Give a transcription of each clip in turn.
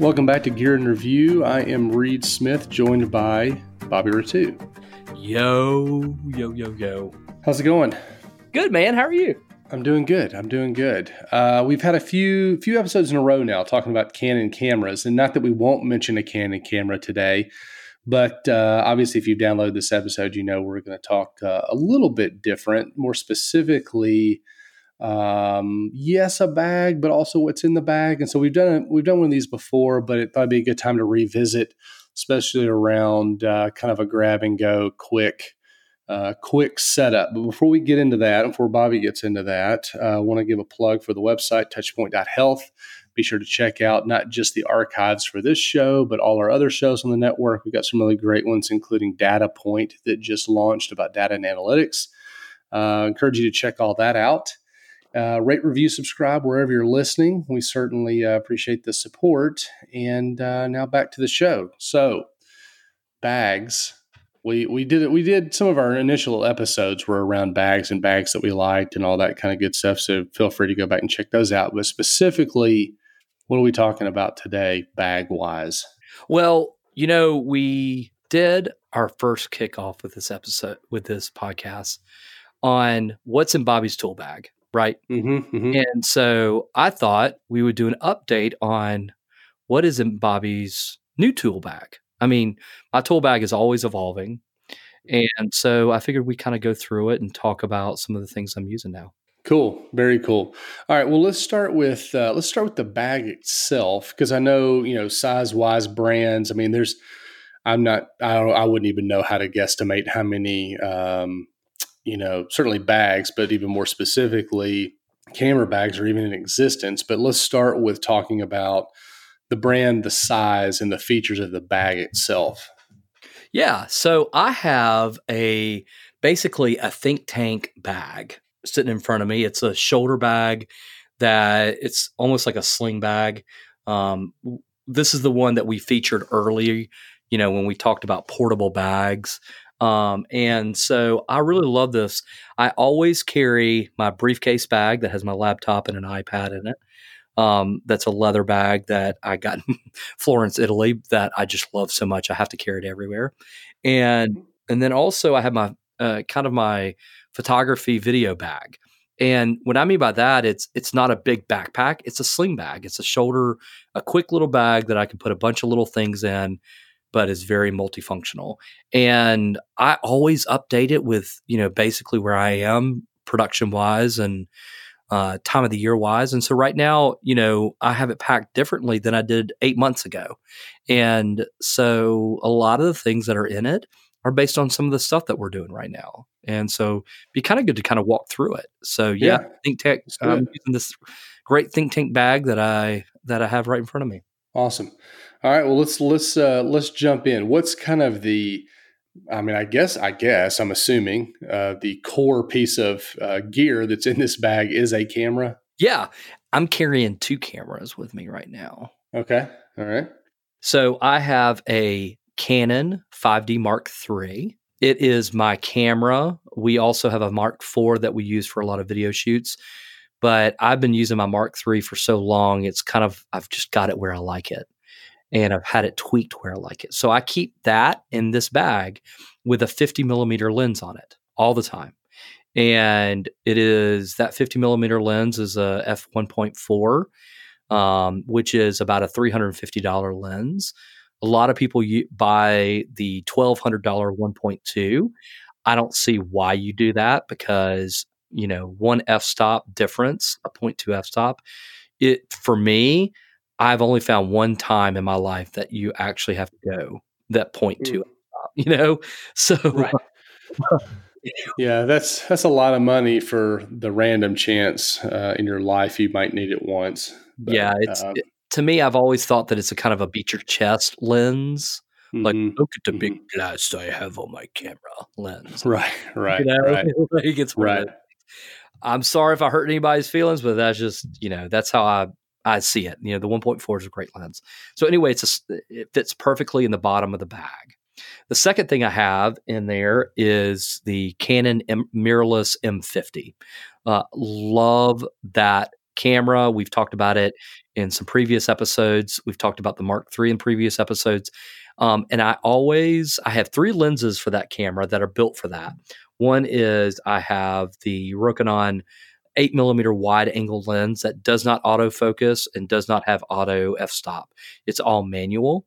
Welcome back to Gear and Review. I am Reed Smith, joined by Bobby Rettew. Yo, yo, yo, yo. How's it going? Good, man. How are you? I'm doing good. I'm doing good. Uh, we've had a few few episodes in a row now talking about Canon cameras, and not that we won't mention a Canon camera today, but uh, obviously, if you download this episode, you know we're going to talk uh, a little bit different, more specifically um, yes, a bag, but also what's in the bag. And so we've done we've done one of these before, but it thought be a good time to revisit, especially around uh, kind of a grab and go, quick, uh, quick setup. But before we get into that, before Bobby gets into that, uh, I want to give a plug for the website touchpoint.health. Be sure to check out not just the archives for this show, but all our other shows on the network. We've got some really great ones, including Data Point that just launched about data and analytics. Uh, encourage you to check all that out. Uh, rate, review, subscribe wherever you're listening. We certainly uh, appreciate the support. And uh, now back to the show. So, bags. We we did it. We did some of our initial episodes were around bags and bags that we liked and all that kind of good stuff. So feel free to go back and check those out. But specifically, what are we talking about today, bag wise? Well, you know, we did our first kickoff with this episode with this podcast on what's in Bobby's tool bag right? Mm-hmm, mm-hmm. And so I thought we would do an update on what is in Bobby's new tool bag. I mean, my tool bag is always evolving. And so I figured we kind of go through it and talk about some of the things I'm using now. Cool, very cool. All right, well, let's start with uh, let's start with the bag itself because I know you know size wise brands. I mean, there's I'm not I don't I wouldn't even know how to guesstimate how many um, you know, certainly bags, but even more specifically, camera bags are even in existence. But let's start with talking about the brand, the size, and the features of the bag itself. Yeah. So I have a basically a think tank bag sitting in front of me. It's a shoulder bag that it's almost like a sling bag. Um, this is the one that we featured early, you know, when we talked about portable bags. Um, and so I really love this. I always carry my briefcase bag that has my laptop and an iPad in it. Um, that's a leather bag that I got in Florence, Italy, that I just love so much. I have to carry it everywhere. And mm-hmm. and then also I have my uh, kind of my photography video bag. And what I mean by that, it's it's not a big backpack. It's a sling bag. It's a shoulder, a quick little bag that I can put a bunch of little things in but is very multifunctional. And I always update it with, you know, basically where I am production wise and uh, time of the year wise. And so right now, you know, I have it packed differently than I did eight months ago. And so a lot of the things that are in it are based on some of the stuff that we're doing right now. And so be kind of good to kind of walk through it. So yeah, yeah think tank, I'm using this great think tank bag that I, that I have right in front of me. Awesome. All right. Well, let's let's uh, let's jump in. What's kind of the I mean, I guess, I guess, I'm assuming uh, the core piece of uh, gear that's in this bag is a camera. Yeah, I'm carrying two cameras with me right now. Okay, all right. So I have a Canon 5D Mark III. It is my camera. We also have a Mark IV that we use for a lot of video shoots. But I've been using my Mark III for so long, it's kind of I've just got it where I like it and I've had it tweaked where I like it. So I keep that in this bag with a 50 millimeter lens on it all the time. And it is that 50 millimeter lens is a f 1.4, um, which is about a $350 lens. A lot of people buy the $1,200 1.2. I don't see why you do that because, you know, one f stop difference, a 0.2 f stop. It for me, I've only found one time in my life that you actually have to go that point to, mm. you know? So, right. yeah, that's, that's a lot of money for the random chance uh, in your life. You might need it once. But, yeah. It's, uh, it, to me, I've always thought that it's a kind of a beat your chest lens. Mm-hmm. Like, look at the big mm-hmm. glass I have on my camera lens. Right, right, you know? right. like it's right. I'm sorry if I hurt anybody's feelings, but that's just, you know, that's how I I see it. You know, the 1.4 is a great lens. So anyway, it's a, it fits perfectly in the bottom of the bag. The second thing I have in there is the Canon M- mirrorless M50. Uh, love that camera. We've talked about it in some previous episodes. We've talked about the Mark III in previous episodes. Um, and I always I have three lenses for that camera that are built for that. One is I have the Rokinon eight millimeter wide angle lens that does not autofocus and does not have auto f stop. It's all manual,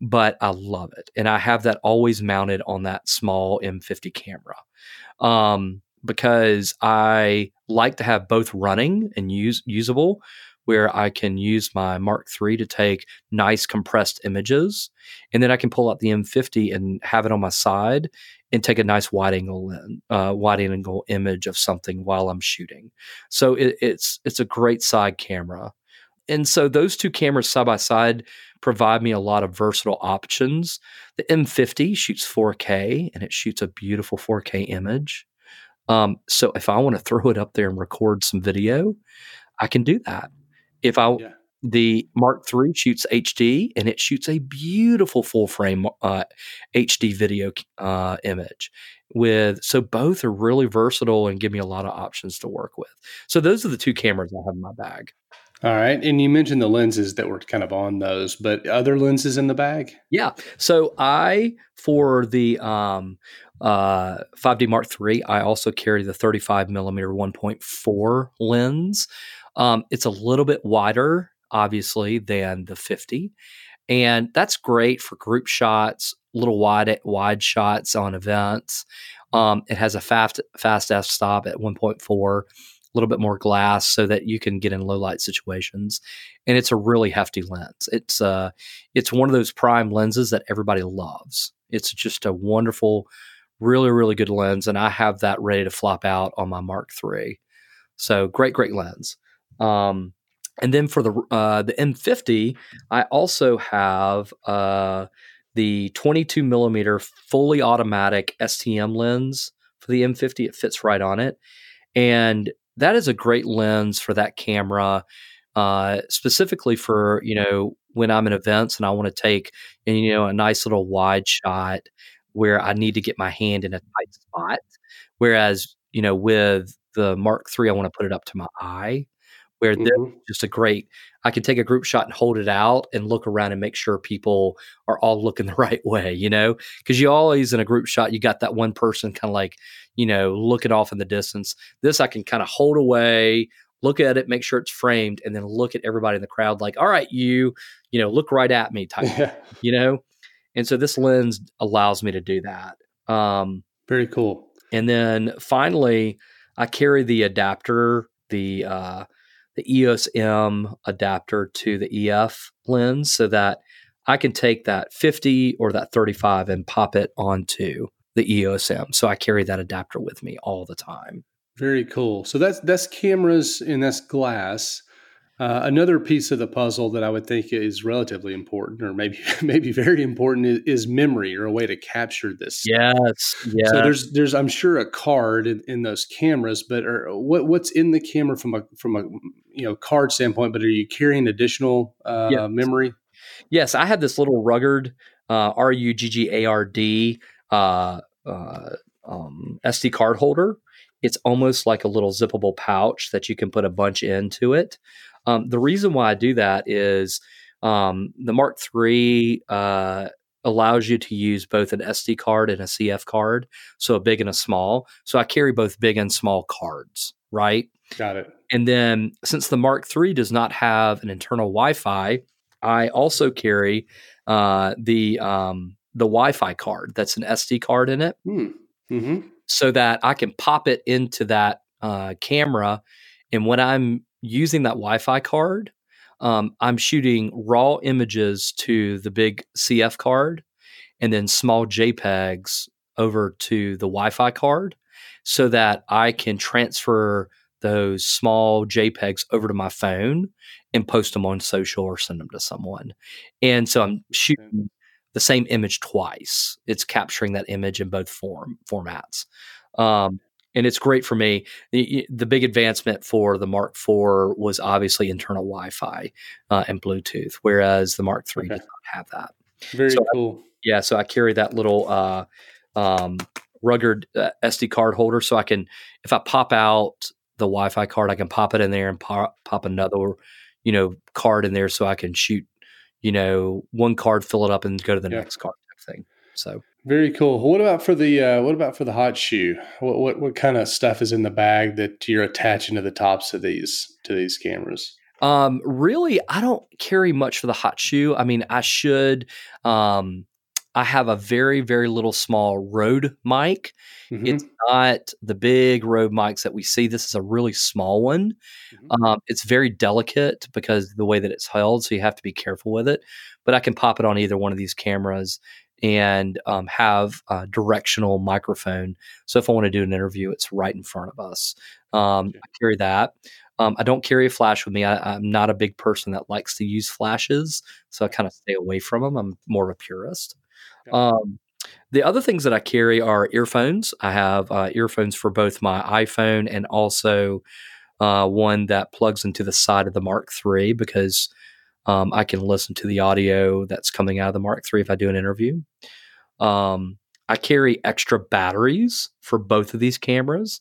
but I love it, and I have that always mounted on that small M50 camera. Um, because I like to have both running and use usable, where I can use my Mark III to take nice compressed images. And then I can pull out the M50 and have it on my side and take a nice wide angle uh, wide angle image of something while I'm shooting. So it, it's it's a great side camera. And so those two cameras side by side provide me a lot of versatile options. The M50 shoots 4K and it shoots a beautiful 4K image. Um, so if I want to throw it up there and record some video, I can do that. If I yeah. the Mark III shoots HD and it shoots a beautiful full frame uh, HD video uh, image with so both are really versatile and give me a lot of options to work with. So those are the two cameras I have in my bag. All right. And you mentioned the lenses that were kind of on those, but other lenses in the bag? Yeah. So I, for the um, uh, 5D Mark III, I also carry the 35 millimeter 1.4 lens. Um, it's a little bit wider, obviously, than the 50. And that's great for group shots, little wide wide shots on events. Um, it has a fast fast f stop at 1.4, a little bit more glass so that you can get in low light situations. And it's a really hefty lens. It's uh, it's one of those prime lenses that everybody loves. It's just a wonderful, really really good lens, and I have that ready to flop out on my Mark III. So great, great lens. Um, and then for the uh, the M50, I also have uh, the 22 millimeter fully automatic STM lens for the M50. It fits right on it, and that is a great lens for that camera, uh, specifically for you know when I'm in events and I want to take you know a nice little wide shot where I need to get my hand in a tight spot. Whereas you know with the Mark III, I want to put it up to my eye where mm-hmm. they're just a great i can take a group shot and hold it out and look around and make sure people are all looking the right way you know because you always in a group shot you got that one person kind of like you know looking off in the distance this i can kind of hold away look at it make sure it's framed and then look at everybody in the crowd like all right you you know look right at me type yeah. you know and so this lens allows me to do that um very cool and then finally i carry the adapter the uh the EOS M adapter to the EF lens so that I can take that 50 or that 35 and pop it onto the EOS M. So I carry that adapter with me all the time. Very cool. So that's that's cameras and that's glass. Uh, another piece of the puzzle that I would think is relatively important, or maybe maybe very important, is, is memory or a way to capture this. Yes, yeah. So there's there's I'm sure a card in, in those cameras, but are, what what's in the camera from a from a you know card standpoint? But are you carrying additional uh, yes. memory? Yes, I have this little Ruggard uh, R U G G A R D uh, uh um, SD card holder. It's almost like a little zippable pouch that you can put a bunch into it. Um, the reason why I do that is um, the Mark III uh, allows you to use both an SD card and a CF card, so a big and a small. So I carry both big and small cards, right? Got it. And then since the Mark III does not have an internal Wi-Fi, I also carry uh, the um, the Wi-Fi card that's an SD card in it, hmm. mm-hmm. so that I can pop it into that uh, camera. And when I'm using that Wi-Fi card, um, I'm shooting raw images to the big CF card, and then small JPEGs over to the Wi-Fi card, so that I can transfer those small JPEGs over to my phone and post them on social or send them to someone. And so I'm shooting the same image twice. It's capturing that image in both form formats. Um, and it's great for me. The, the, big advancement for the Mark IV was obviously internal Wi-Fi uh, and Bluetooth, whereas the Mark III okay. does not have that. Very so cool. I, yeah, so I carry that little uh, um, Ruggard uh, SD card holder, so I can, if I pop out the Wi-Fi card, I can pop it in there and pop, pop another, you know, card in there so I can shoot, you know, one card, fill it up, and go to the yeah. next card. So very cool. What about for the uh, what about for the hot shoe? What, what what kind of stuff is in the bag that you're attaching to the tops of these to these cameras? Um, really, I don't carry much for the hot shoe. I mean, I should. Um, I have a very, very little small Rode mic. Mm-hmm. It's not the big Rode mics that we see. This is a really small one. Mm-hmm. Um, it's very delicate because the way that it's held, so you have to be careful with it. But I can pop it on either one of these cameras and um, have a directional microphone. So if I want to do an interview, it's right in front of us. Um. I carry that. Um, I don't carry a flash with me. I, am not a big person that likes to use flashes, so I kind of stay away from them. I'm more of a purist. Um, the other things that I carry are earphones. I have uh, earphones for both my iPhone and also uh, one that plugs into the side of the Mark III because um, I can listen to the audio that's coming out of the Mark III if I do an interview. Um, I carry extra batteries for both of these cameras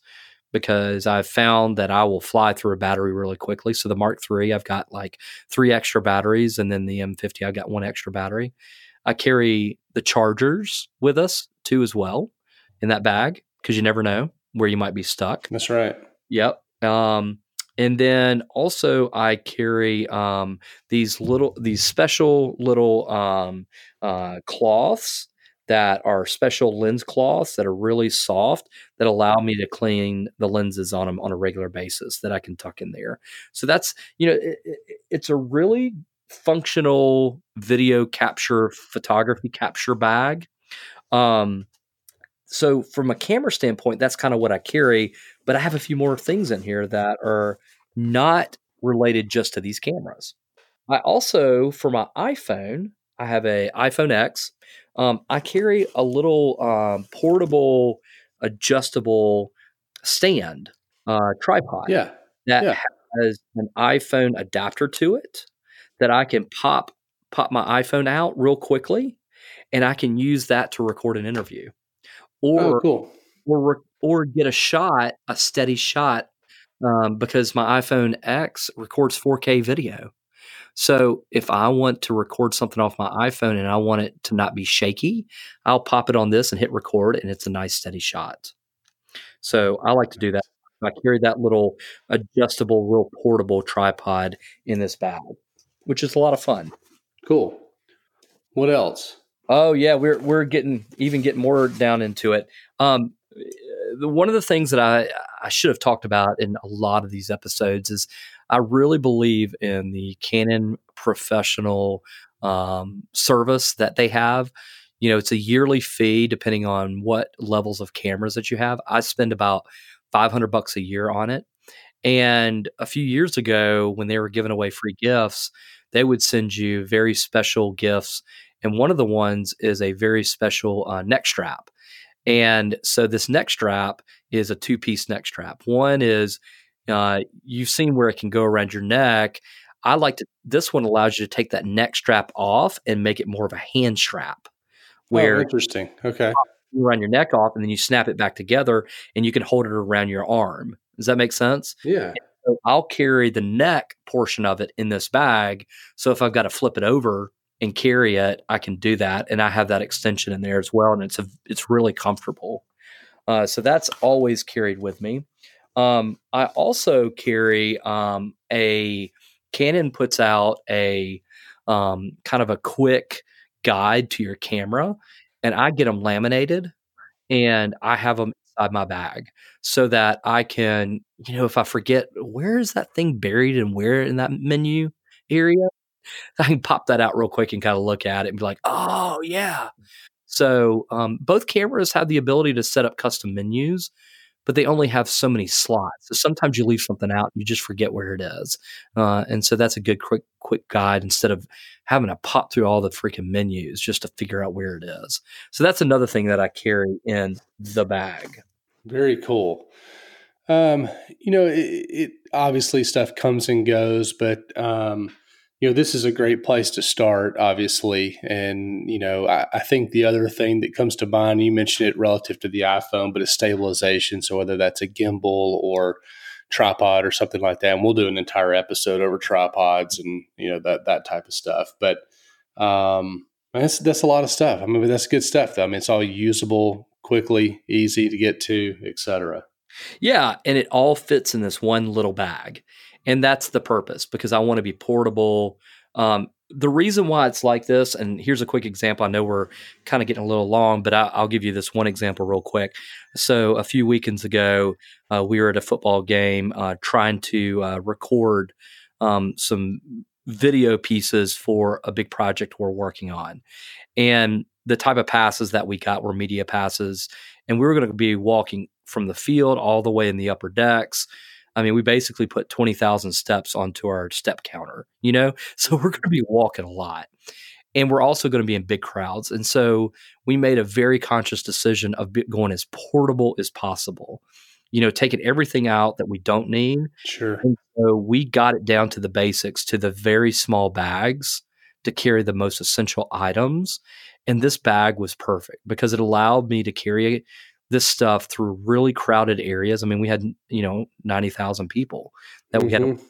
because I've found that I will fly through a battery really quickly. So the Mark III, I've got like three extra batteries, and then the M50, I've got one extra battery. I carry the chargers with us too, as well, in that bag because you never know where you might be stuck. That's right. Yep. Um, and then also I carry um, these little, these special little um, uh, cloths that are special lens cloths that are really soft that allow me to clean the lenses on them on a regular basis that I can tuck in there. So that's you know it, it, it's a really functional video capture photography capture bag. Um, so from a camera standpoint, that's kind of what I carry. But I have a few more things in here that are not related just to these cameras. I also, for my iPhone, I have a iPhone X. Um, I carry a little um, portable, adjustable stand uh, tripod. Yeah. That yeah. has an iPhone adapter to it that I can pop pop my iPhone out real quickly, and I can use that to record an interview, or oh, cool. Or or get a shot, a steady shot, um, because my iPhone X records 4K video. So if I want to record something off my iPhone and I want it to not be shaky, I'll pop it on this and hit record, and it's a nice steady shot. So I like to do that. I carry that little adjustable, real portable tripod in this bag which is a lot of fun. Cool. What else? Oh yeah, we're we're getting even getting more down into it. Um, one of the things that I I should have talked about in a lot of these episodes is I really believe in the Canon professional um, service that they have. You know, it's a yearly fee depending on what levels of cameras that you have. I spend about 500 bucks a year on it. And a few years ago, when they were giving away free gifts, they would send you very special gifts. And one of the ones is a very special uh, neck strap. And so this neck strap is a two piece neck strap. One is uh, you've seen where it can go around your neck. I like to, this one allows you to take that neck strap off and make it more of a hand strap. Where oh, interesting. Okay. You run your neck off and then you snap it back together and you can hold it around your arm. Does that make sense? Yeah. So I'll carry the neck portion of it in this bag. So if I've got to flip it over and carry it, I can do that, and I have that extension in there as well, and it's a it's really comfortable. Uh, so that's always carried with me. Um, I also carry um, a Canon puts out a um, kind of a quick guide to your camera, and I get them laminated, and I have them inside my bag so that I can, you know, if I forget where is that thing buried and where in that menu area, I can pop that out real quick and kind of look at it and be like, oh, yeah. So um, both cameras have the ability to set up custom menus, but they only have so many slots. So sometimes you leave something out, you just forget where it is, uh, and so that's a good quick quick guide instead of having to pop through all the freaking menus just to figure out where it is. So that's another thing that I carry in the bag. Very cool. Um, you know, it, it, obviously stuff comes and goes, but um, you know, this is a great place to start, obviously. And you know, I, I, think the other thing that comes to mind, you mentioned it relative to the iPhone, but it's stabilization. So whether that's a gimbal or tripod or something like that. And we'll do an entire episode over tripods and you know that that type of stuff. But um, that's that's a lot of stuff. I mean, that's good stuff though. I mean, it's all usable, quickly, easy to get to, etc. Yeah, and it all fits in this one little bag, and that's the purpose because I want to be portable. Um, the reason why it's like this, and here's a quick example. I know we're kind of getting a little long, but I, will give you this one example real quick. So, a few weekends ago, uh, we were at a football game uh, trying to uh, record um, some video pieces for a big project we're working on. And the type of passes that we got were media passes. And we were going to be walking from the field all the way in the upper decks. I mean, we basically put 20,000 steps onto our step counter, you know? So we're going to be walking a lot. And we're also going to be in big crowds. And so we made a very conscious decision of going as portable as possible, you know, taking everything out that we don't need. Sure. And so we got it down to the basics, to the very small bags to carry the most essential items. And this bag was perfect because it allowed me to carry this stuff through really crowded areas. I mean, we had, you know, 90,000 people that we mm-hmm. had. To,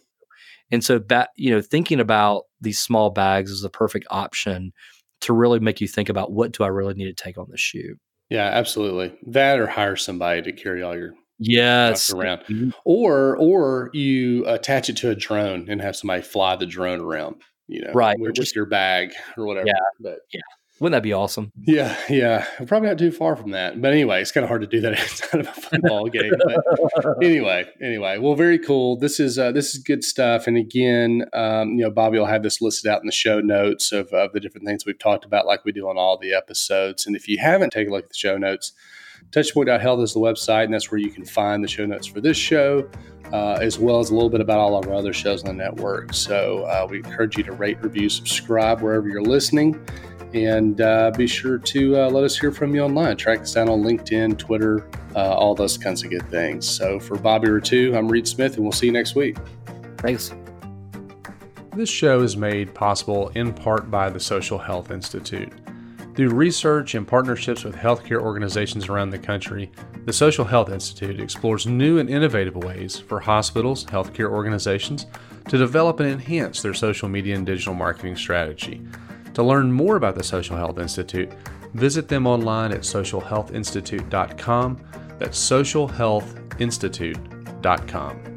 and so that, you know, thinking about these small bags is the perfect option to really make you think about what do I really need to take on the shoot. Yeah, absolutely. That or hire somebody to carry all your yes around, mm-hmm. or or you attach it to a drone and have somebody fly the drone around. You know, right? With, just your bag or whatever. Yeah, but yeah, wouldn't that be awesome? Yeah, yeah. Probably not too far from that. But anyway, it's kind of hard to do that inside of a football game. But anyway, anyway, well, very cool. This is uh, this is good stuff. And again, um, you know, Bobby will have this listed out in the show notes of, of the different things we've talked about, like we do on all the episodes. And if you haven't taken a look at the show notes, touchpoint.health is the website, and that's where you can find the show notes for this show. Uh, as well as a little bit about all of our other shows on the network. So uh, we encourage you to rate, review, subscribe wherever you're listening. And uh, be sure to uh, let us hear from you online. Track us down on LinkedIn, Twitter, uh, all those kinds of good things. So for Bobby Rettew, I'm Reed Smith, and we'll see you next week. Thanks. This show is made possible in part by the Social Health Institute. Through research and partnerships with healthcare organizations around the country, the Social Health Institute explores new and innovative ways for hospitals, healthcare organizations to develop and enhance their social media and digital marketing strategy. To learn more about the Social Health Institute, visit them online at socialhealthinstitute.com. That's socialhealthinstitute.com.